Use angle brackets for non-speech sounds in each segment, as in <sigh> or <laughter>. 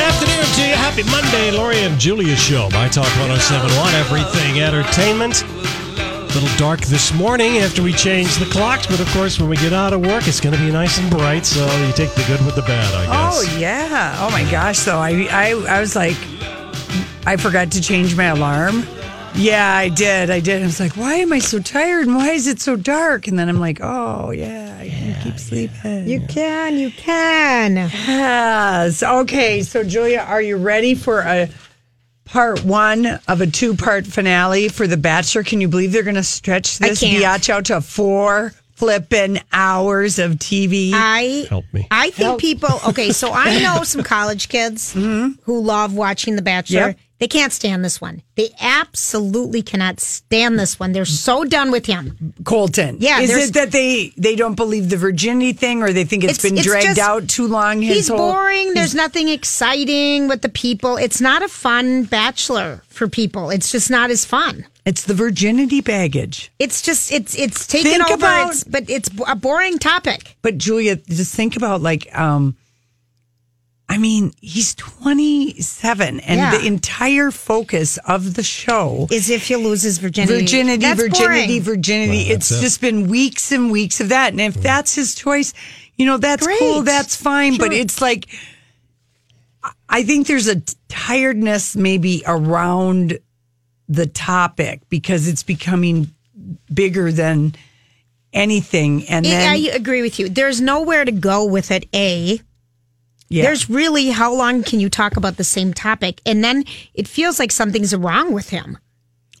Afternoon to you. Happy Monday, Lori and Julia Show. My Talk 1071, Everything Entertainment. A little dark this morning after we change the clocks, but of course, when we get out of work, it's going to be nice and bright. So you take the good with the bad, I guess. Oh yeah. Oh my gosh. So I I I was like, I forgot to change my alarm. Yeah, I did. I did. I was like, why am I so tired? And why is it so dark? And then I'm like, oh yeah, keep sleeping. You can, you can. Yes. Okay. So, Julia, are you ready for a part one of a two part finale for The Bachelor? Can you believe they're going to stretch this can't. biatch out to four flipping hours of TV? I Help me. I think people. Okay, so I know some college kids <laughs> who love watching The Bachelor. Mm-hmm. Yep. They can't stand this one. They absolutely cannot stand this one. They're so done with him. Colton. Yeah, Is it that they they don't believe the virginity thing, or they think it's been dragged just- out too long? His He's whole, boring. There's nothing exciting with the people. It's not a fun Bachelor for people. It's just not as fun. It's the virginity baggage. It's just it's it's taken Think over. about- it's, but it's a boring topic. But Julia, just think about like, um, I mean, he's 27, and Yeah. the entire focus of the show Is if he loses virginity. virginity, That's virginity, boring. virginity. Well, it's it. just been weeks and weeks of that. And if that's his choice, you know, that's Great. cool, that's fine. But it's like, I think there's a tiredness maybe around the topic because it's becoming bigger than anything. And Yeah, then, I agree with you. There's nowhere to go with it. A. yeah. There's really how long can you talk about the same topic? And then it feels like something's wrong with him.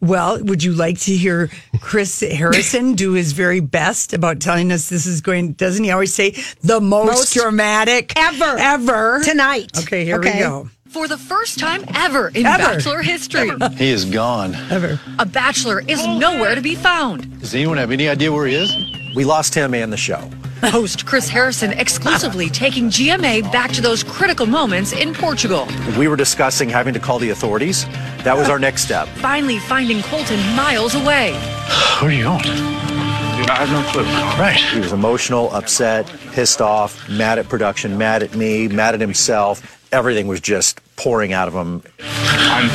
Well, would you like to hear Chris Harrison do his very best about telling us this is going? Doesn't he always say the most, Most dramatic ever. ever Tonight. Okay, here we go. For the first time ever in Ever. Bachelor history, He is gone. Ever. a Bachelor is nowhere to be found. Does anyone have any idea where he is? We lost him and the show. Host Chris Harrison exclusively taking GMA back to those critical moments in Portugal. We were discussing having to call the authorities. That was our next step. Finally finding Colton miles away. Where are you going? I have no clue. Right. He was emotional, upset, pissed off, mad at production, mad at me, mad at himself. Everything was just pouring out of him. I'm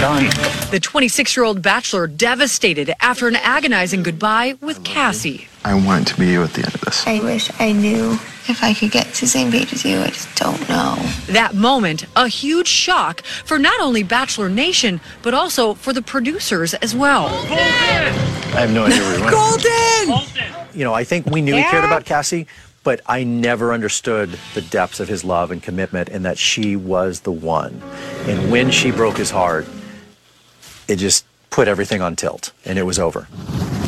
done. The 26 year old Bachelor devastated after an agonizing goodbye with Cassie. I want to be you at the end of this. I wish I knew if I could get to the same page as you. I just don't know. That moment, a huge shock for not only Bachelor Nation, but also for the producers as well. Colton! I have no idea where he went. Colton. You know, I think we knew he cared about Cassie, but I never understood the depths of his love and commitment and that she was the one. And when she broke his heart, it just put everything on tilt and it was over.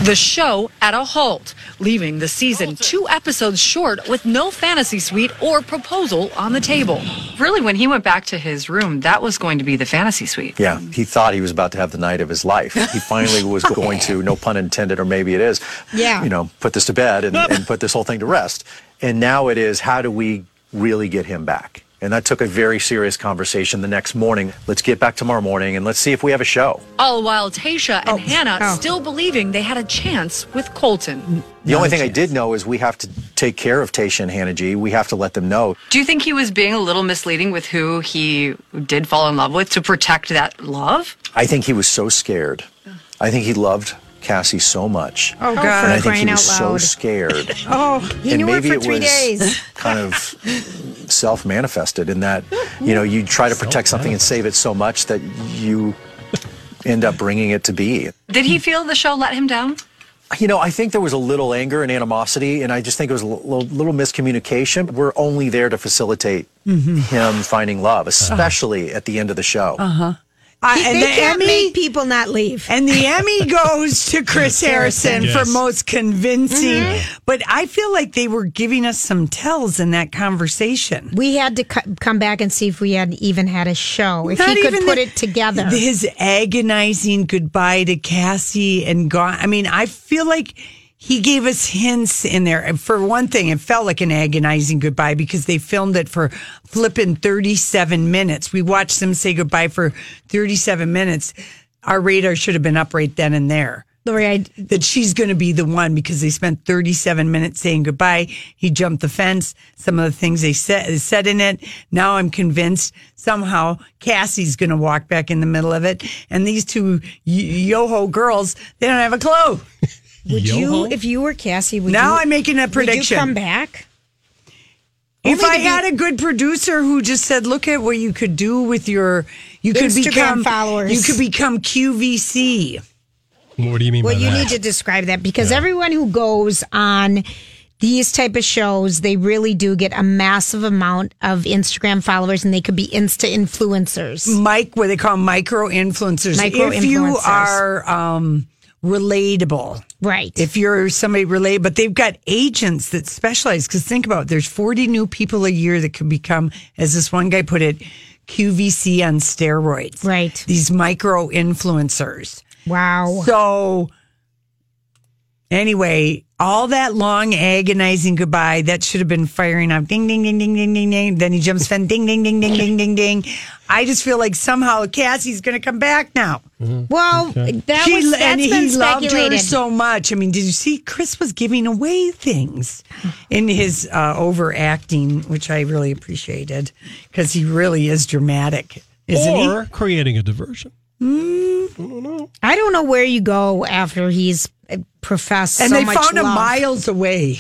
The show at a halt, leaving the season two episodes short with no fantasy suite or proposal on the table. Really, when he went back to his room, that was going to be the fantasy suite. Yeah, he thought he was about to have the night of his life. <laughs> He finally was going to, no pun intended, or maybe it is, Yeah. you know, put this to bed and, <laughs> and put this whole thing to rest. And now it is, how do we really get him back? And that took a very serious conversation the next morning. Let's get back tomorrow morning and let's see if we have a show. All while Tasha and Oh, Hannah oh. still believing they had a chance with Colton. The only thing I did know is we have to take care of Tasha and Hannah G. We have to let them know. Do you think he was being a little misleading with who he did fall in love with to protect that love? I think he was so scared. I think he loved Cassie so much. Oh, And God. I For think he was so scared. <laughs> Oh, he and knew her maybe for it three was days. kind of self-manifested in that you know you try to protect something and save it so much that you end up bringing it to be. Did he feel the show let him down? You know, I think there was a little anger and animosity, and I just think it was a little, little miscommunication. We're only there to facilitate Mm-hmm. him finding love, especially at the end of the show. Uh huh. He- and they the can't Emmy make people not leave. and the Emmy <laughs> goes to Chris Harrison Yes. for most convincing. Mm-hmm. But I feel like they were giving us some tells in that conversation. We had to cu- come back and see if we had even had a show, if Not he could put the- it together. His agonizing goodbye to Cassie and gone. I mean, I feel like he gave us hints in there. And For one thing, it felt like an agonizing goodbye because they filmed it for flipping 37 minutes. We watched them say goodbye for 37 minutes. Our radar should have been up right then and there. Lori, I, that she's going to be the one because they spent 37 minutes saying goodbye. He jumped the fence. Some of the things they said, said in it. Now I'm convinced somehow Cassie's going to walk back in the middle of it. And these two yoho girls, they don't have a clue. <laughs> would Yo-ho? you, if you were Cassie, would Now you, I'm making a prediction. would prediction. you come back? If Only I to be- had a good producer who just said, "Look at what you could do with your, you could Instagram become followers. you could become QVC." What do you mean Well, by you that? need to describe that because everyone who goes on these type of shows, they really do get a massive amount of Instagram followers, and they could be insta influencers. Mike, what they call micro influencers. Micro if you are um, relatable, Right. If you're somebody related, but they've got agents that specialize. Because think about it, there's 40 new people a year that could become, as this one guy put it, QVC on steroids. Right. These micro influencers. wow. So, anyway, all that long agonizing goodbye that should have been firing off ding ding ding ding ding ding ding. Then he jumps fence ding ding ding ding ding ding ding. I just feel like somehow Cassie's going to come back now. Well, that She- was that's and been he loved her so much. I mean, did you see Chris was giving away things in his uh, overacting, which I really appreciated because he really is dramatic, isn't he? or creating a diversion. I don't know where you go after he's uh, professed? And so they much found him miles away.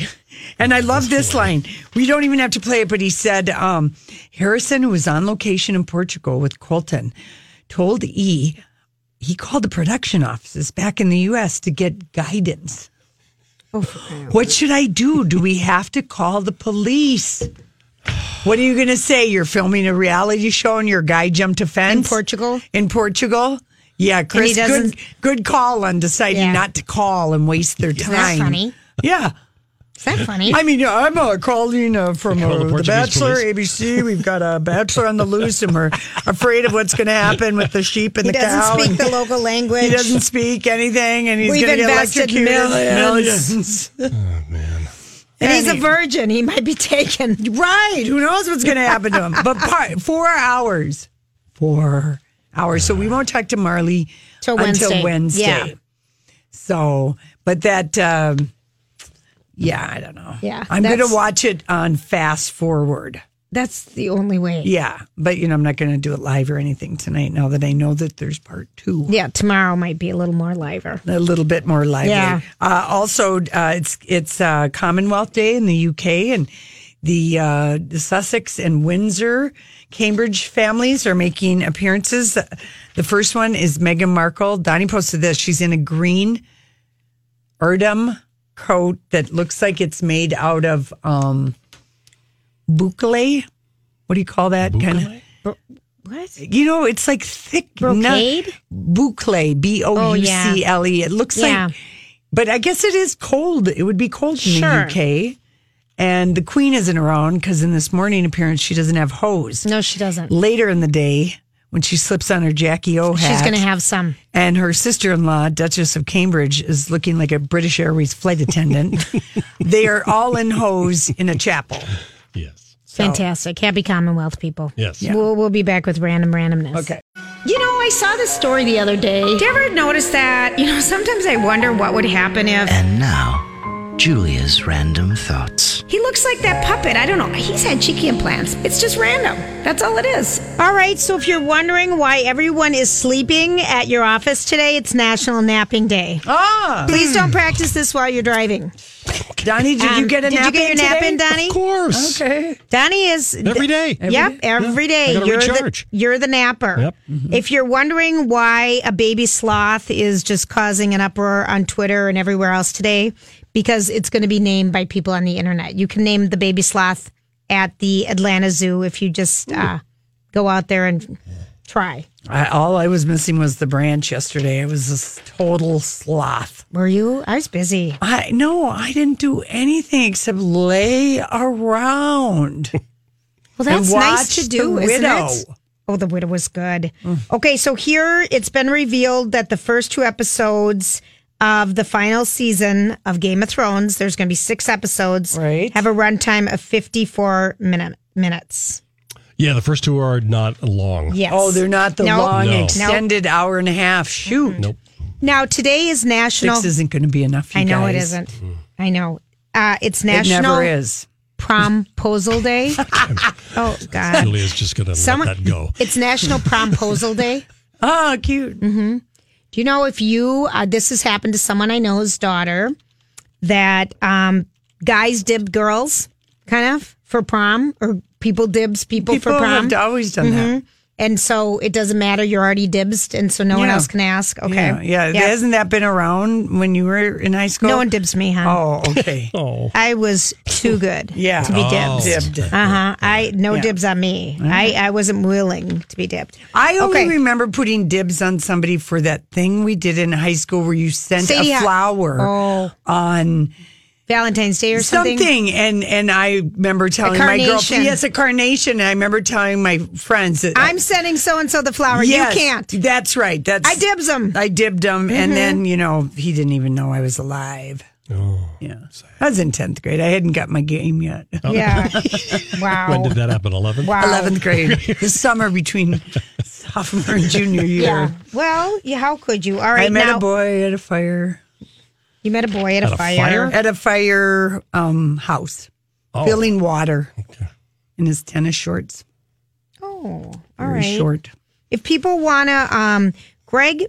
And I love this line. We don't even have to play it, but he said um, Harrison, who was on location in Portugal with Colton, told E he called the production offices back in the U.S. to get guidance. What should I do? Do we have to call the police? What are you going to say? You're filming a reality show and your guy jumped a fence In Portugal? In Portugal, yeah, Chris. Good, good call on deciding Yeah. not to call and waste their time. that funny? Yeah. Is that funny? I mean, I'm uh, calling uh, from Call the uh, the, Bachelor police. ABC. We've got a Bachelor on the loose, and we're afraid of what's going to happen with the sheep and he the cow. He doesn't speak and the local language. he doesn't speak anything, and he's We've going to get electrocuted. millions. Millions. <laughs> and he's a virgin. He might be taken. <laughs> Right. Who knows what's going to happen to him? <laughs> But part, four hours. Four hours. So we won't talk to Marley Till until Wednesday. Wednesday. Yeah. So, but that, um, yeah, I don't know. Yeah, I'm going to watch it on fast forward. That's the only way. Yeah. But, you know, I'm not going to do it live or anything tonight now that I know that there's part two. Yeah, tomorrow might be a little more liver. A little bit more lively. Yeah. Uh, also, uh, it's it's uh, Commonwealth Day in the UK, and the, uh, the Sussex and Windsor Cambridge families are making appearances. The first one is Meghan Markle. Donnie posted this. She's in a green Erdem coat that looks like it's made out of um, boucle. What do you call that? Kind of. What? You know, it's like thick Brocade? boucle, B O U C L E. Oh, it looks Yeah. like, but I guess it is cold. It would be cold in Sure. the UK. And the Queen isn't around because in this morning appearance she doesn't have hose. No, she doesn't. Later in the day, when she slips on her Jackie O hat, She's going to have some. and her sister-in-law, Duchess of Cambridge, is looking like a British Airways flight attendant. <laughs> they are all in hose in a chapel. Yes. Fantastic. Happy Commonwealth, people. Yes. We'll, we'll be back with random randomness. Okay. You know, I saw this story the other day. Did you ever notice that? You know, sometimes I wonder what would happen if. And now, Julia's random thoughts. He looks like that puppet. I don't know. He's had cheeky implants. It's just random. That's all it is. All right. So if you're wondering why everyone is sleeping at your office today, it's National Napping Day. Ah. Please don't practice this while you're driving. Donnie, did you Um, get a did nap you get in your nap today? in, Donnie? Of course. Okay. Donnie is Every day. yep, every day. I gotta you're recharge. the you're the napper. Yep. If you're wondering why a baby sloth is just causing an uproar on Twitter and everywhere else today, because it's going to be named by people on the internet. You can name the baby sloth at the Atlanta Zoo if you just uh, go out there and try. I, all I was missing was the branch yesterday. I was a total sloth. Were you? I was busy. I no, I didn't do anything except lay around. <laughs> Well, that's nice to do, isn't Widow. it? Oh, the widow was good. Okay, so here it's been revealed that the first two episodes of the final season of Game of Thrones, there's going to be six episodes, Right. have a runtime of 54 minute, minutes. Yeah, the first two are not long. Yes. Oh, they're not the No. long No. extended hour and a half. Shoot. Nope. Now, today is National. Six isn't going to be enough. You I know it guys. isn't. I know. Uh, it's It never is. Promposal Day. <laughs> oh, God. Julia's just going to let that go. It's National Promposal Day. Oh, <laughs> cute. Mm-hmm. Do you know if you, uh, this has happened to someone I know's daughter, that um, guys dib girls kind of for prom or people dibs people, People for prom? have always done that. And so it doesn't matter, you're already dibsed, and so no one Yeah. else can ask. Okay. Yeah, yeah. Yep. Hasn't that been around when you were in high school? No one dibs me, huh? Oh, okay. <laughs> oh. I was too good <laughs> Yeah. to be Oh. dibbed. Dibbed. Uh huh. I no Yeah. dibs on me. I, I wasn't willing to be dibbed. I only Okay. remember putting dibs on somebody for that thing we did in high school where you sent Sadie a Hawk. flower Oh. on Valentine's Day or something. something. And and I remember telling my girlfriend, yes, a carnation. And I remember telling my friends that I'm sending so and so the flower. Yes, You can't. That's right. That's I dibs him. I dibbed him, Mhm. and then you know he didn't even know I was alive. Oh, yeah. I was in tenth grade. I hadn't got my game yet. Yeah. <laughs> <laughs> wow. When did that happen? 11? Wow. Eleventh grade, <laughs> the summer between sophomore and junior year. Yeah. Well, yeah, how could you? All right. I met now, a boy at a fire. You met a boy at, At a, a fire. fire? At a fire um, house, Oh. filling water in his tennis shorts. Oh, all Very right. short. If people want to, um, Greg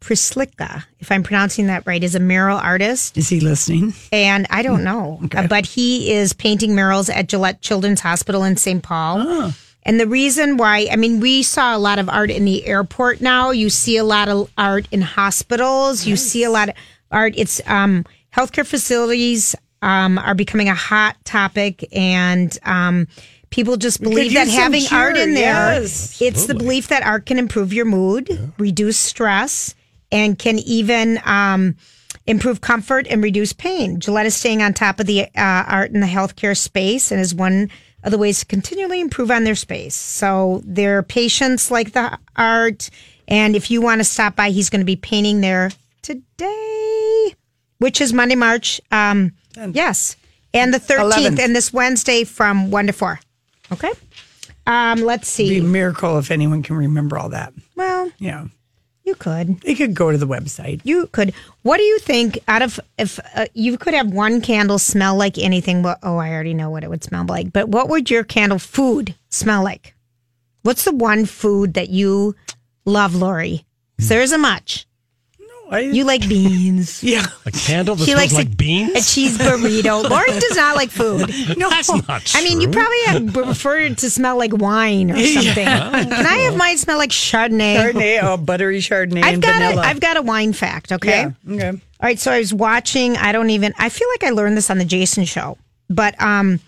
Prislicka, if I'm pronouncing that right, is a mural artist. Is he listening? And I don't know, <laughs> uh, but he is painting murals at Gillette Children's Hospital in St. Paul. Ah. And the reason why, I mean, we saw a lot of art in the airport now. You see a lot of art in hospitals. You see a lot of art. It's um, healthcare facilities um, are becoming a hot topic, and um, people just believe that use some having art in there, yes. it's the belief that art can improve your mood, reduce stress, and can even um, improve comfort and reduce pain. Gillette is staying on top of the uh, art in the healthcare space and is one of the ways to continually improve on their space. So their patients like the art. And if you want to stop by, he's going to be painting there today, which is Monday, March. Um, yes. And the 13th, 11th. and this Wednesday from 1 to 4. Okay. Um, let's It'd be a see. miracle if anyone can remember all that. Well, Yeah. you could. They could go to the website. You could. What do you think? Out of if uh, you could have one candle smell like anything? Oh, I already know what it would smell like. But what would your candle food smell like? What's the one food that you love, Lori? 'Cause there isn't much. I, You like <laughs> beans. yeah. A candle that She smells likes like a, beans? a cheese burrito. <laughs> Lauren does not like food. No, That's not true. I mean, you probably have prefer it to smell like wine or <laughs> something. Can I have mine smell like Chardonnay? Chardonnay, oh, buttery Chardonnay I've and got vanilla. a, I've got a wine fact. Okay. Yeah. Okay. All right, so I was watching. I don't even. I feel like I learned this on the Jason show, but um,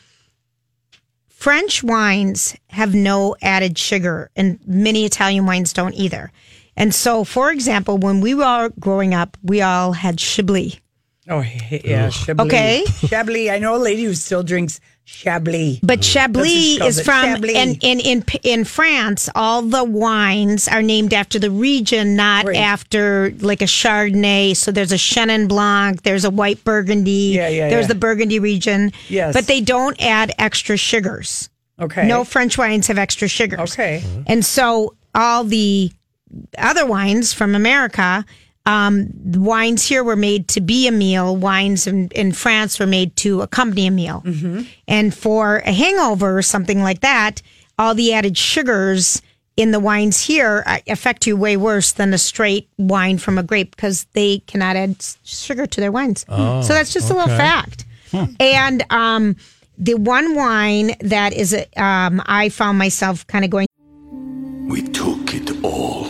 French wines have no added sugar, and many Italian wines don't either. And so, for example, when we were growing up, we all had Chablis. Oh, yeah. Chablis. Okay. Chablis. I know a lady who still drinks Chablis. But That's Chablis what she calls is it, from Chablis. and in in in France, all the wines are named after the region, not Right. after like a Chardonnay. So there's a Chenin Blanc, there's a white Burgundy, Yeah, yeah, there's yeah. the Burgundy region. Yes. But they don't add extra sugars. Okay. No French wines have extra sugars. Okay. And so all the other wines from America Um, wines here were made to be a meal. Wines in, in France were made to accompany a meal. And for a hangover or something like that, all the added sugars in the wines here uh, affect you way worse than a straight wine from a grape because they cannot add sugar to their wines. Oh, so that's just a little okay. fact. And um, the one wine that is, um, I found myself kind of going. We took it all.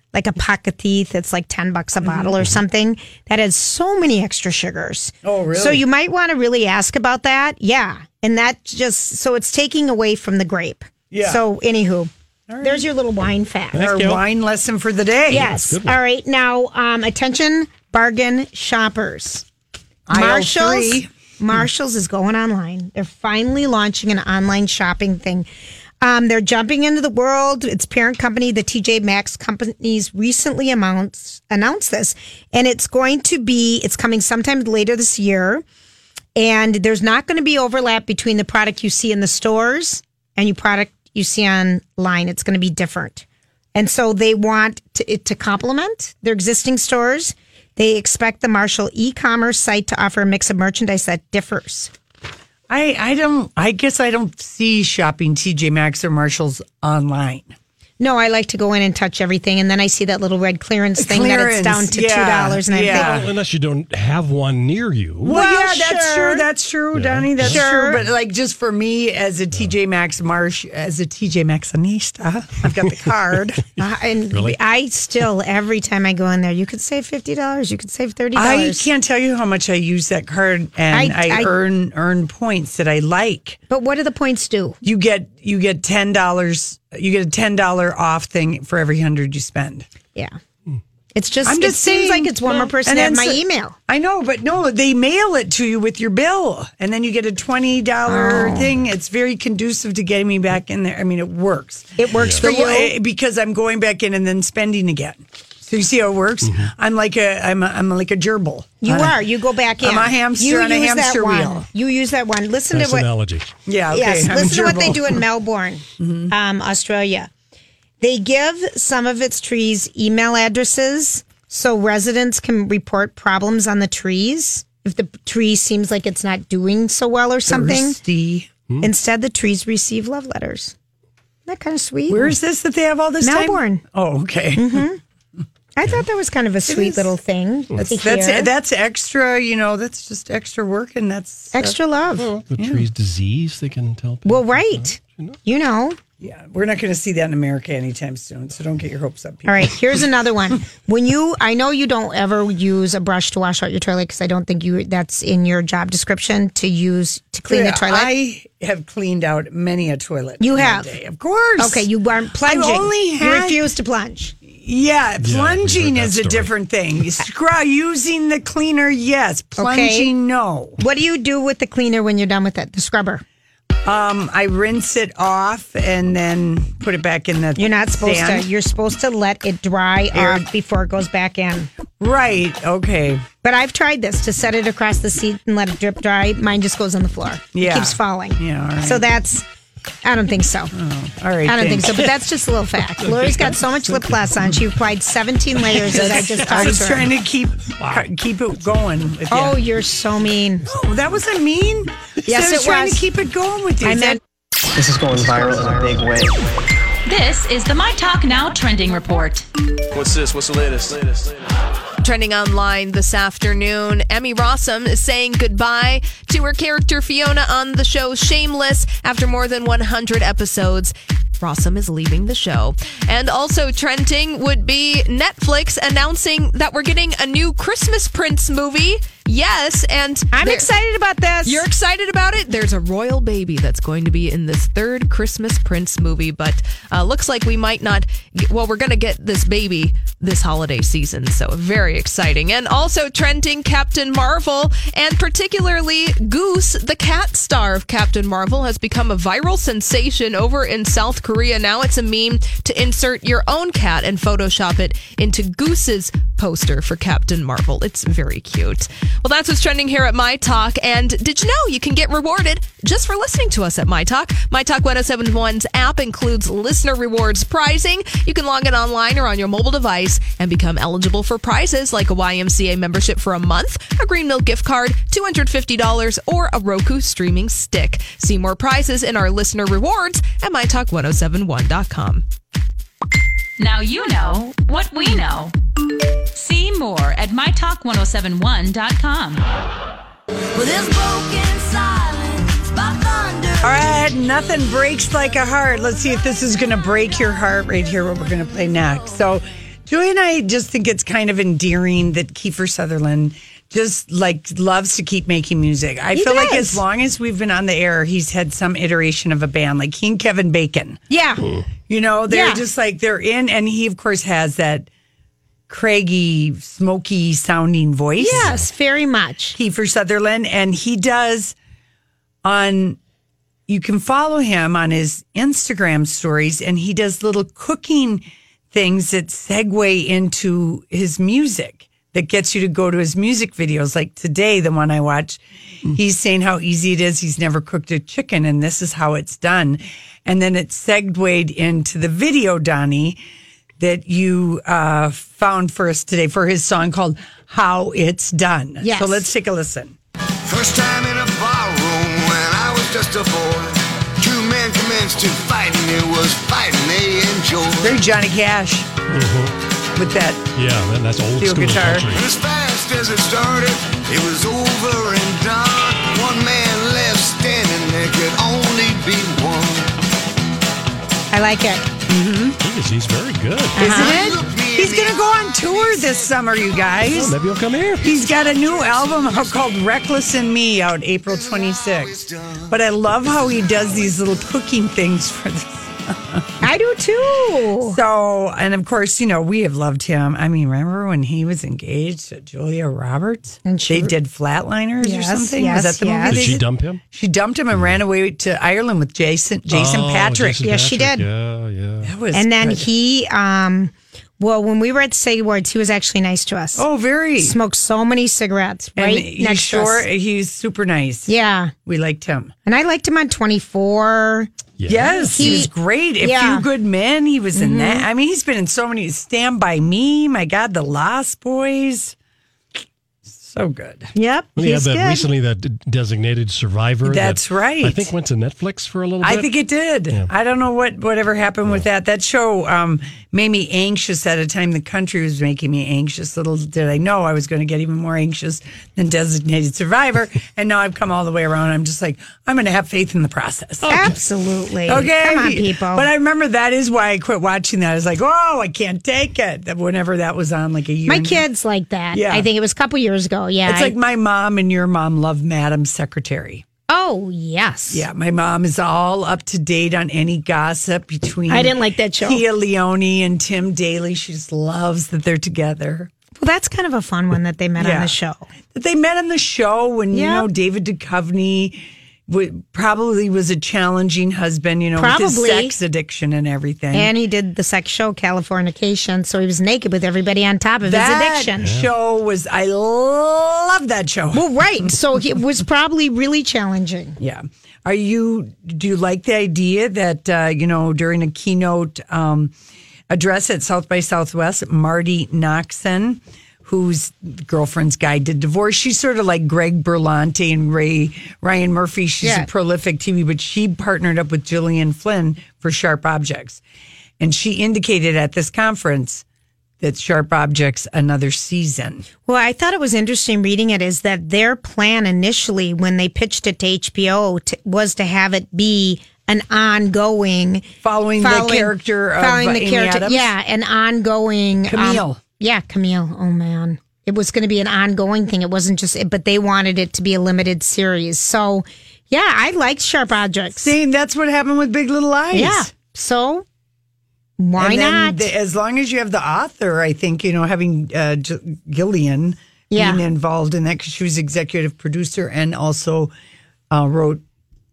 like a pocket teeth. It's like 10 bucks a bottle or something that has so many extra sugars. Oh, really? So you might want to really ask about that. Yeah. And that just, so it's taking away from the grape. Yeah. So, anywho, there's your little wine fact. Our wine lesson for the day. Yes. All right. Now, um, attention, bargain shoppers. Aisle Marshalls. three. Marshalls is going online. They're finally launching an online shopping thing. Um, they're jumping into the world. Its parent company, the TJ Maxx companies, recently announced announced this, and it's going to be. It's coming sometime later this year, and there's not going to be overlap between the product you see in the stores and your product you see online. It's going to be different. And so they want to, it to complement their existing stores. They expect the Marshall e-commerce site to offer a mix of merchandise that differs. I, I don't, I guess I don't see shopping TJ Maxx or Marshalls online. No, I like to go in and touch everything, and then I see that little red clearance thing that it's down to Clearance, two dollars, and I yeah. think, Unless you don't have one near you. Well, Well, yeah, that's true. That's true, Donnie. That's Sure. true. But like, just for me as a TJ Maxx Marsh, as a TJ Maxxinista, I've got the <laughs> card. Uh, and Really? I still every time I go in there, you could save fifty dollars, you could save thirty dollars. I can't tell you how much I use that card, and I- I, I- earn earn points that I like. But what do the points do? You get you get ten dollars. You get a ten dollar off thing for every hundred you spend. Yeah, it's just. I'm it just seems saying- like it's one more person And to have then my so- email. I know, but no, they mail it to you with your bill, and then you get a twenty dollar Oh. thing. It's very conducive to getting me back in there. I mean, it works. It works for The you. Eh, because I'm going back in and then spending again. So you see how it works? Mm-hmm. I'm like a I'm a, I'm like a gerbil. You On a- are. You go back in. I'm a hamster you on a use hamster that one. wheel. You use that one. Listen Nice to what. analogy. Yeah. Okay. yes, I'm listen to what they do in Melbourne, mm-hmm. um, Australia. They give some of its trees email addresses so residents can report problems on the trees if the tree seems like it's not doing so well or something. Thirsty. Hmm? Instead, the trees receive love letters. Isn't that kind of sweet? Where is this that they have all this time? Melbourne. Oh, okay. Mm-hmm. <laughs> I thought that was kind of a sweet little thing. That's that's that's extra. You know, that's just extra work, and that's uh, extra love. The tree's disease, they can tell people. Well, right. You know. Yeah, we're not going to see that in America anytime soon. So don't get your hopes up. People. All right, here's another one. When you, I know you don't ever use a brush to wash out your toilet because I don't think you that's in your job description to use to clean Yeah, the toilet. I have cleaned out many a toilet. you in a have, day, of course. Okay, you aren't plunging. I only you had- refuse to plunge. Yeah, plunging that is a story. different thing. <laughs> Scrub using the cleaner, yes. Plunging, no. What do you do with the cleaner when you're done with it? The scrubber. Um, I rinse it off and then put it back in the. You're not supposed stand. to. You're supposed to let it dry Air- off before it goes back in. Right. Okay. But I've tried this to set it across the seat and let it drip dry. Mine just goes on the floor. Yeah. It keeps falling. Yeah. All right. So that's. I don't think so. Oh, all right. I don't think so, but that's just a little fact. <laughs> Lori's got so much lip gloss on. She applied 17 layers as I just I talked was to her. trying to keep keep it going. With Oh, you. you're so mean. Oh, that wasn't mean. Yes, I was it trying was. to keep it going with you. I Is meant This is going viral in a big way. This is the My Talk Now trending report. What's this? What's the latest? Trending online this afternoon, Emmy Rossum is saying goodbye to her character Fiona on the show Shameless after more than 100 episodes. Rossum is leaving the show. And also trending would be Netflix announcing that we're getting a new Christmas Prince movie. Yes, and I'm excited about this. You're excited about it? There's a royal baby that's going to be in this third Christmas Prince movie, but uh, looks like we might not. Get, well, we're going to get this baby this holiday season, so very exciting. And also trending Captain Marvel, and particularly Goose, the cat star of Captain Marvel, has become a viral sensation over in South Korea. Now it's a meme to insert your own cat and Photoshop it into Goose's poster for Captain Marvel. It's very cute. Well, that's what's trending here at My Talk. And did you know you can get rewarded just for listening to us at My Talk? My Talk 1071's app includes listener rewards pricing. You can log in online or on your mobile device and become eligible for prizes like a YMCA membership for a month, a Green Mill gift card, $250, or a Roku streaming stick. See more prizes in our listener rewards at MyTalk1071.com. Now you know what we know. See more at mytalk1071.com. All right, nothing breaks like a heart. Let's see if this is going to break your heart right here, what we're going to play next. So, Julie and I just think it's kind of endearing that Kiefer Sutherland just like loves to keep making music. I He feel like does. as long as we've been on the air, he's had some iteration of a band, like he and Kevin Bacon. Yeah. You know, they're Yeah. just like they're in, and he of course has that craggy, smoky sounding voice. Yes, very much. Kiefer Sutherland, and he does on. You can follow him on his Instagram stories, and he does little cooking things that segue into his music that gets you to go to his music videos. Like today, the one I watched, he's saying how easy it is. He's never cooked a chicken, and this is how it's done. And then it segued into the video, Donnie, that you uh, found for us today for his song called How It's Done. Yes. So let's take a listen. First time in a barroom when I was just a boy. Two men commenced to fight, and it was fighting they enjoyed. Very Johnny Cash mm-hmm. with that. Yeah, man, that's old school guitar. country. And as fast as it started, it was over and done. One man left standing, there could only be one. I like it. Mm-hmm. He is, he's very good. Isn't it? He's going to go on tour this summer, you guys. Maybe he'll come here. He's got a new album out called Reckless in Me out April 26th. But I love how he does these little cooking things for this. I do too. So, and of course, you know, we have loved him. I mean, remember when he was engaged to Julia Roberts? And she- they did Flatliners Yes, or something? yes, was that the yes. movie? Did they she dump him? She dumped him and ran away to Ireland with Jason Jason Oh, Patric. Jason Yes, she did. Yeah, yeah. That was and then good. he, um, well, when we were at the State Awards, he was actually nice to us. Oh, very. Smoked so many cigarettes and right he's next sure to us. he's super nice. Yeah. We liked him. And I liked him on 24. Yes, he, He- was great. A yeah. few good men. He was in that. I mean, he's been in so many. Stand by Me. My God, The Lost Boys. So good. Yep. We had he's that good. recently, that d- designated survivor. that That's right. I think went to Netflix for a little bit. I think it did. Yeah. I don't know what whatever happened with that. That show um, made me anxious at a time the country was making me anxious. Little did I know I was going to get even more anxious than Designated Survivor. <laughs> and now I've come all the way around. I'm just like, I'm going to have faith in the process. Absolutely. Okay. Come on, people. But I remember that is why I quit watching that. I was like, oh, I can't take it. That Whenever that was on, like a year. My and- kids like that. Yeah. I think it was a couple years ago. Yeah. It's I- like my mom and your mom love Madam Secretary. Oh, yes. Yeah, my mom is all up to date on any gossip between. I didn't like that show. Téa Leoni and Tim Daly. She just loves that they're together. Well, that's kind of a fun one that they met on the show. That they met on the show when you know David Duchovny w- probably was a challenging husband. You know, with his sex addiction and everything. And he did the sex show Californication, so he was naked with everybody on top of that his addiction. show was. I love that show. Well, <laughs> right. So it was probably really challenging. Yeah. Are you, do you like the idea that, uh, you know, during a keynote um, address at South by Southwest, Marti Noxon, whose girlfriend's guide to divorce, she's sort of like Greg Berlanti and Ray Ryan Murphy. She's Yeah. a prolific TV, but she partnered up with Gillian Flynn for Sharp Objects. And she indicated at this conference that Sharp Objects another season. Well, I thought it was interesting reading it is that their plan initially when they pitched it to HBO t- was to have it be an ongoing following, the character of following uh, the Amy character, Adams? yeah, an ongoing um, Camille. Yeah, Camille. Oh man, it was going to be an ongoing thing. It wasn't just, but they wanted it to be a limited series. So, yeah, I liked Sharp Objects. See, that's what happened with Big Little Lies. Yeah, so why not? the- as long as you have the author, I think, you know, having uh, Gillian Yeah. being involved in that because she was executive producer and also uh, wrote,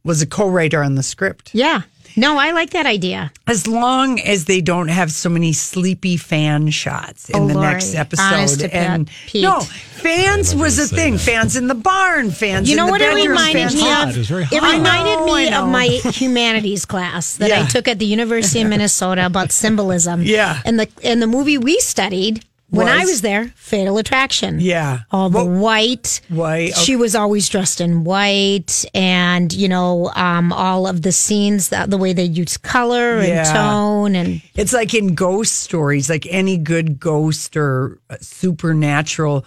was a co writer on the script. yeah, no, I like that idea. As long as they don't have so many sleepy fan shots in Oh, the Lori, next episode. honest to and Pete. no, fans was a thing. Fans in the barn, fans You in know the what it reminded me oh, hot. of? It It reminded know, me of my humanities class that I took at the University of <laughs> Minnesota about symbolism. Yeah. and the and the movie we studied when I Was? there, Fatal Attraction. Yeah. all the white. White. She was always dressed in white, and you know, um, all of the scenes, the, the way they use color and Yeah. tone, and It's like in ghost stories, like any good ghost or uh, supernatural.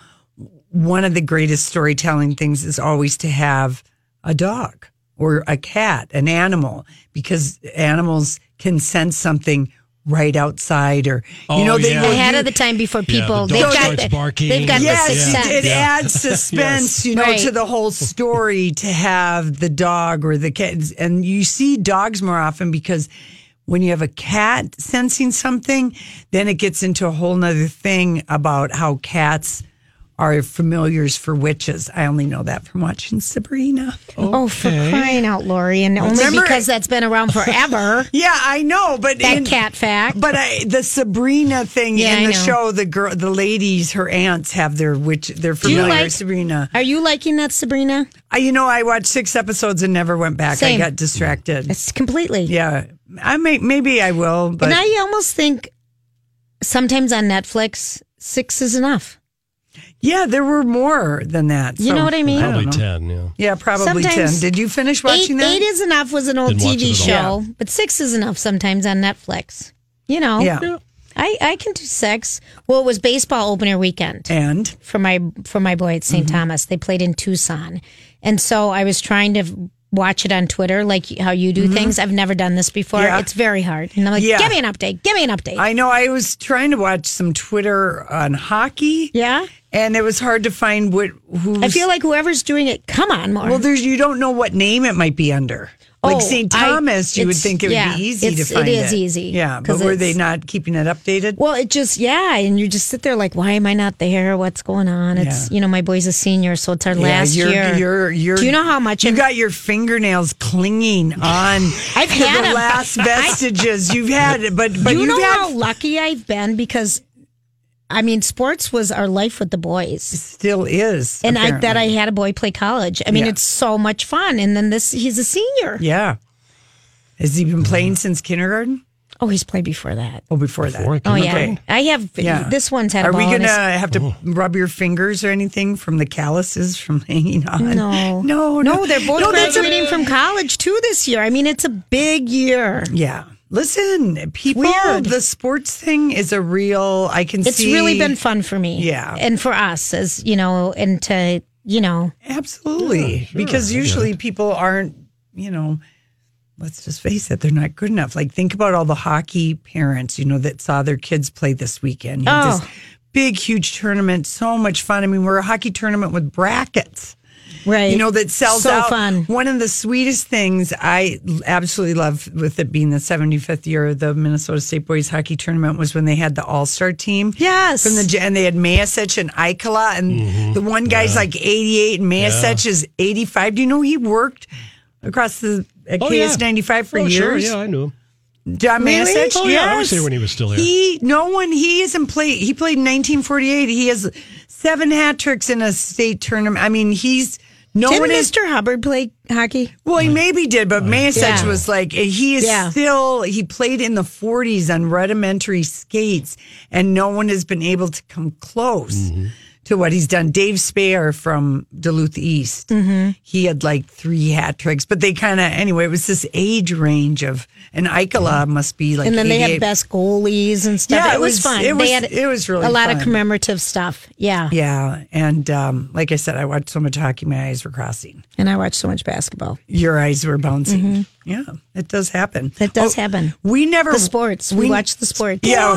One of the greatest storytelling things is always to have a dog or a cat, an animal, because animals can sense something right outside or you Oh, know they yeah. will ahead of the time before Yeah, people the they've got the, barking. they've got yes, the sixth it, sense. it adds <laughs> suspense, you know, Right. to the whole story to have the dog or the cat. And you see dogs more often because when you have a cat sensing something, then it gets into a whole nother thing about how cats are familiars for witches. I only know that from watching Sabrina. Oh, oh for crying out, Lori, and only Remember- because that's been around forever. <laughs> Yeah, I know, but that in- cat fact. But I, the Sabrina thing Yeah, in I the know. show, the girl, the ladies, her aunts have their witch. They're Do you familiar like- Sabrina. Are you liking that, Sabrina? I, you know, I watched six episodes and never went back. Same. I got distracted. It's completely. Yeah, I may maybe I will, but and I almost think sometimes on Netflix, six is enough. Yeah, there were more than that. You know what I mean? Probably know. 10, yeah. Yeah, probably Sometimes ten. Did you finish watching eight, that? Eight is enough was an old Didn't TV it at all. show, but six is enough sometimes on Netflix. You know, Yeah. I, I can do six. Well, it was baseball opener weekend and for my for my boy at Mm-hmm. saint Thomas. They played in Tucson, and so I was trying to watch it on Twitter, like how you do things. I've never done this before. Mm-hmm. Yeah. It's very hard, and I'm like, Yeah. give me an update. Give me an update. I know I was trying to watch some Twitter on hockey. Yeah, and it was hard to find what who. I feel like whoever's doing it, come on, more. well, there's you don't know what name it might be under. Like Oh, St. I- Thomas, you would think it would yeah, be easy to it's- it find is easy, Yeah, but were they not keeping it updated? Well, it just yeah, and you just sit there like, why am I not there? What's going on? It's Yeah. you know, my boy's a senior, so it's our Yeah, last you're, year. You're, you're, Do you know how much you got your fingernails clinging <laughs> on I've had the 'em. last <laughs> I- vestiges you've had, but but you know had how lucky I've been because, I mean, sports was our life with the boys, still is, and I that I had a boy play college. I mean, Yeah. it's so much fun. And then this, he's a senior. yeah. Has he been playing since kindergarten? Oh, he's played before that. Oh, before, Before that. Oh yeah, Okay. I have. Yeah. This one's had. a Are we ball in gonna his- have to oh. rub your fingers or anything from the calluses from <laughs> hanging on? No, no, no. They're both No, that's a- graduating from college too this year. I mean, it's a big year. Yeah. Listen, people, weird. the sports thing is a real. I can see It's see. really been fun for me. Yeah. and for us as you know, and to you know, Absolutely. because usually people aren't, you know, let's just face it, they're not good enough. Like, think about all the hockey parents, you know, that saw their kids play this weekend. You had Oh. This big, huge tournament, so much fun. I mean, we're a hockey tournament with brackets. Right? You know, that sells so out. fun. One of the sweetest things I absolutely love with it being the 75th year of the Minnesota State Boys Hockey Tournament was when they had the All Star team. Yes. From the and they had Mayasich and Ikola, and mm-hmm. the one guy's like 88 and Mayasich is 85. Do you know he worked across the at Oh, KS yeah. 95 for Oh, years? sure, yeah, I knew him. John Really? Mayasich? Oh, yeah, I was yes. here when he was still here. He no one he hasn't played. He played in 1948. He has seven hat tricks in a state tournament. I mean, he's no Did one is Mr. Hubbard play hockey? well, he maybe did, but Mayasich Yeah. was like he is Yeah. still he played in the 40s on rudimentary skates, and no one has been able to come close Mm-hmm. To what he's done. Dave Spehar from Duluth East, Mm-hmm. he had like three hat tricks, but they kind of anyway. It was this age range of, and Ikola must be like, and then they had best goalies and stuff. Yeah, it, it was, was- fun. it was- they had it was really a lot of commemorative stuff. Yeah. Yeah, and um, like I said, I watched so much hockey, my eyes were crossing. And I watched so much basketball. Your eyes were bouncing. Mhm. Yeah, it does happen. It does Oh, happen. We never The sports. We, watch the sports. Yeah,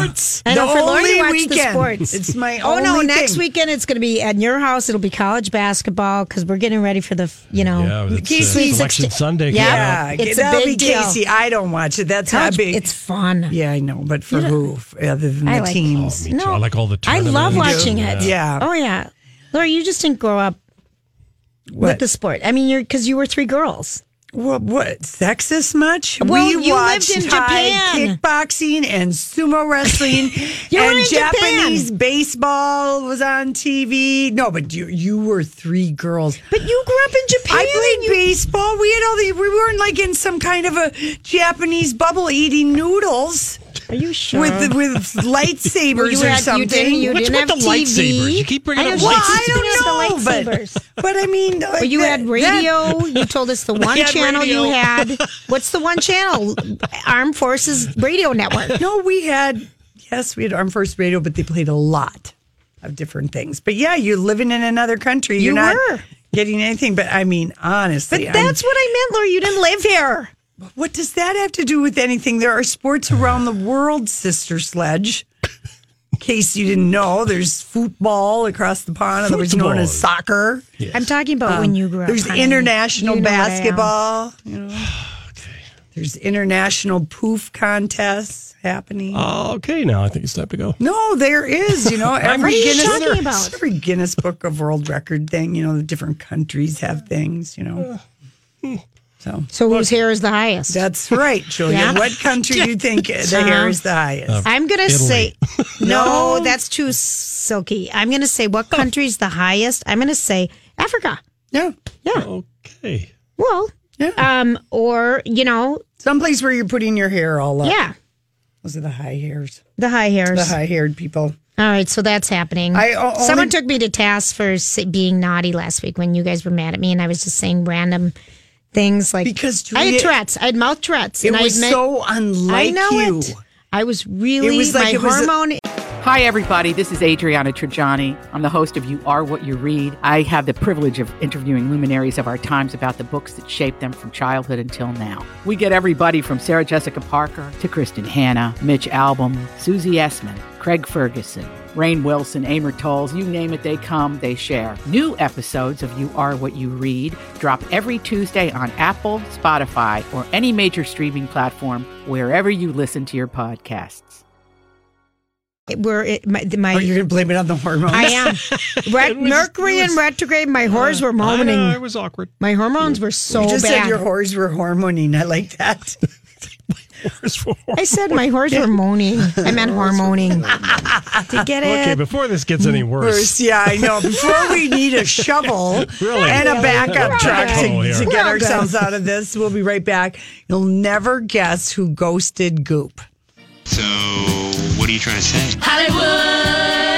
I know the for Lori only to watch the weekend. sports. It's my oh no! only Next weekend it's going to be at your house. It'll be college basketball because we're getting ready for the you know. Yeah, it's, uh, Sweet Selection 16 Sunday. Yeah, coming up. it's a that'll big be deal. Casey. I don't watch it. That's College- how big. It's fun. Yeah, I know, but for You who? Other than I the like- teams. Me too. I like all the I love tournaments. watching it. Yeah. Oh yeah, Laura, you just didn't grow up What? with the sport. I mean, you're because you were three girls. What, what sexist much? Well, we you lived watched in Thai Japan. kickboxing and sumo wrestling <laughs> You were and in Japan. Japanese baseball was on TV. No, but you you were three girls. But you grew up in Japan. I played baseball. We had all the. We weren't like in some kind of a Japanese bubble eating noodles. Are you sure? With with lightsabers you or had- you something. didn't- you What's didn't with the TV. lightsabers? You keep bringing I up know, Well, she I keeps bringing up don't know, the but, lightsabers. but I mean, like Well, you that- had radio. you told us the <laughs> one had channel you had. What's the one channel? Armed Forces Radio Network. No, we had yes, we had Armed Forces Radio, but they played a lot of different things. But yeah, you're living in another country. You're You not were. getting anything. But I mean, honestly, But that's what I meant, Laura. You didn't live here. I'm- what does that have to do with anything? There are sports around the world, Sister Sledge. In case you didn't know, there's football across the pond, otherwise known as Football. soccer. I'm talking about um, when you grew up. There's honey. international You know what I am. basketball. You know. <sighs> There's international poof contests happening. Oh, okay, now I think it's time to go. No, there is. You know, <laughs> every What are you Guinness, talking about? every Guinness Book of World Record thing. You know, the different countries have things. You know, uh, hmm. So So whose hair is the highest? that's right, Julia. Yeah. What country do you <laughs> think the hair is the highest? I'm gonna say <laughs> no. That's too silky. I'm gonna say what country's the highest? I'm gonna say Africa. yeah, Yeah. Okay. Well, Yeah. um, or you know, someplace where you're putting your hair all up. yeah, those are the high hairs, the high hairs. the high haired people. All right, so that's happening. I, only- Someone took me to task for being naughty last week when you guys were mad at me, and I was just saying random things like Because I had Julia- Tourette's, I had mouth Tourette's, It and was I admit, so unlike I know you. it. I was really It was like my it was a- hormone. Hi, everybody. This is Adriana Trigiani. I'm the host of You Are What You Read. I have the privilege of interviewing luminaries of our times about the books that shaped them from childhood until now. We get everybody from Sarah Jessica Parker to Kristin Hannah, Mitch Albom, Susie Essman, Craig Ferguson, Rainn Wilson, Amor Towles, you name it, they come, they share. New episodes of You Are What You Read drop every Tuesday on Apple, Spotify, or any major streaming platform wherever you listen to your podcasts. Where it, my, my Oh, you're gonna blame it on the hormones? I am <laughs> Ret- Mercury and retrograde. My hormones were I know, moaning. it was awkward. My hormones were so bad. you just bad. said your whores were hormoning. I like that. <laughs> I said my horns were moaning. I meant <laughs> hormoning. <laughs> Did you get it? Okay, before this gets any worse. Worse, yeah, I know. Before we need a <laughs> shovel Really? and a backup We're truck to, to get ourselves out of this, we'll be right back. You'll never guess who ghosted Goop. So, what are you trying to say? Hollywood,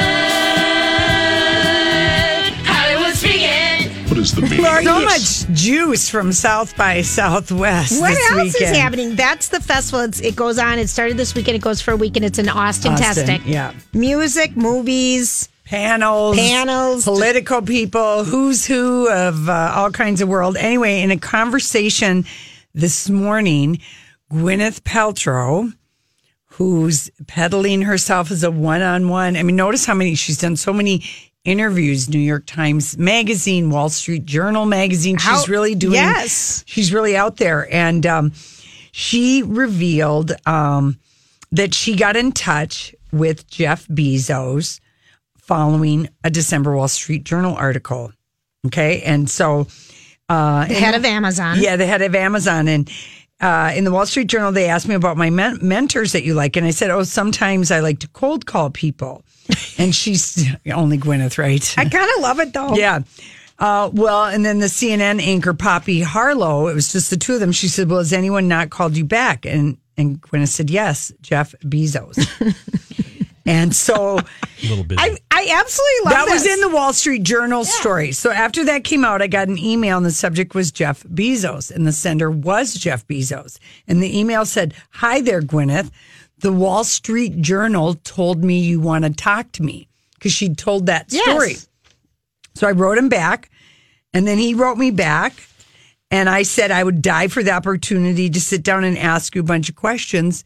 the <laughs> meaning? So much juice from South by Southwest. What this else weekend. is happening? That's the festival. It's, it goes on. It started this weekend. It goes for a week, and it's in Austin, Austin, Texas. yeah. Music, movies, panels, Panels. political people, who's who of uh, all kinds of world. Anyway, in a conversation this morning, Gwyneth Paltrow, who's peddling herself as a one-on-one. I mean, notice how many she's done. So many interviews. New York Times Magazine, Wall Street Journal Magazine. She's How- really doing. Yes. she's really out there, and um, she revealed um, that she got in touch with Jeff Bezos following a December Wall Street Journal article. Okay. And so, uh, the head of Amazon. yeah, the head of Amazon. And uh, in the Wall Street Journal, they asked me about my men- mentors that you like. And I said, oh, sometimes I like to cold call people. <laughs> and she's only Gwyneth, right? I kind of love it though. Yeah. Uh, well, and then the CNN anchor Poppy Harlow, it was just the two of them. She said, "Well, has anyone not called you back?" And and Gwyneth said, "Yes, Jeff Bezos." <laughs> and so, A little bit. I, I absolutely love that was in the Wall Street Journal story. So after that came out, I got an email, and the subject was Jeff Bezos, and the sender was Jeff Bezos. And the email said, "Hi there, Gwyneth. The Wall Street Journal told me you want to talk to me because she told that Yes. story." So I wrote him back, and then he wrote me back, and I said I would die for the opportunity to sit down and ask you a bunch of questions.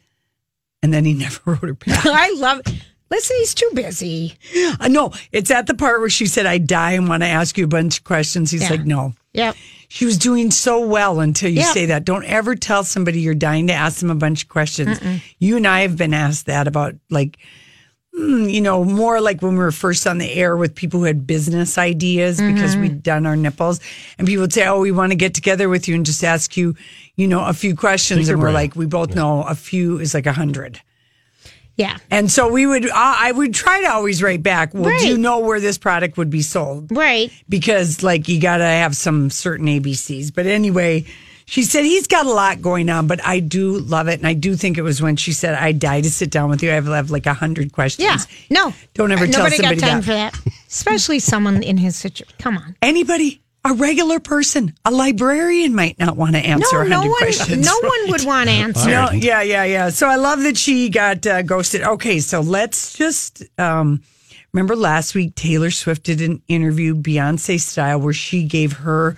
And then he <laughs> never wrote her back. I love. Listen, he's too busy. Uh, no, it's at the part where she said, I die and want to ask you a bunch of questions. He's Yeah. like, no. Yep. She was doing so well until you Yeah. say that. Don't ever tell somebody you're dying to ask them a bunch of questions. You and I have been asked that about like, mm, you know, more like when we were first on the air with people who had business ideas because Mhm. we'd done our nipples. And people would say, Oh, we want to get together with you and just ask you, you know, a few questions. Pick and we're brain. like, we both know a few is like a hundred. Yeah. And so we would, uh, I would try to always write back. Well, do you know where this product would be sold? Right. Because like you got to have some certain ABCs. But anyway, she said he's got a lot going on, but I do love it, and I do think it was when she said, "I die to sit down with you." I have, like a hundred questions. Yeah. No. Don't ever tell somebody. Nobody somebody got time that. for that. Especially someone in his situation. Come on. Anybody, a regular person, a librarian might not want to answer No, a no hundred one. questions. No one would want to <laughs> answer. No, yeah, yeah, yeah. So I love that she got uh, ghosted. Okay, so let's just um, remember last week Taylor Swift did an interview, Beyonce style, where she gave her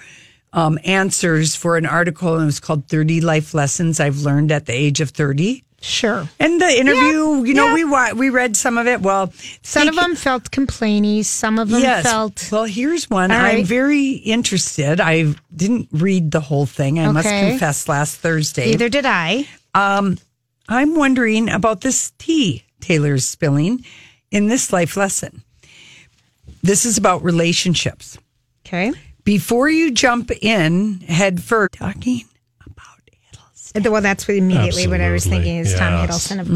um, answers for an article, and it was called 30 Life Lessons I've Learned at the Age of 30. Sure. And the interview, you know, we wa- we read some of it. Well, Some of them felt complainy. Some of them yes. felt. Well, here's one. All I'm right. very interested. I didn't read the whole thing. I must confess. Last Thursday, Neither did I. Um, I'm wondering about this tea Taylor's spilling in this life lesson. This is about relationships. Okay. Before you jump in head first, talking Well, that's what immediately what I was thinking is Tom Hiddleston of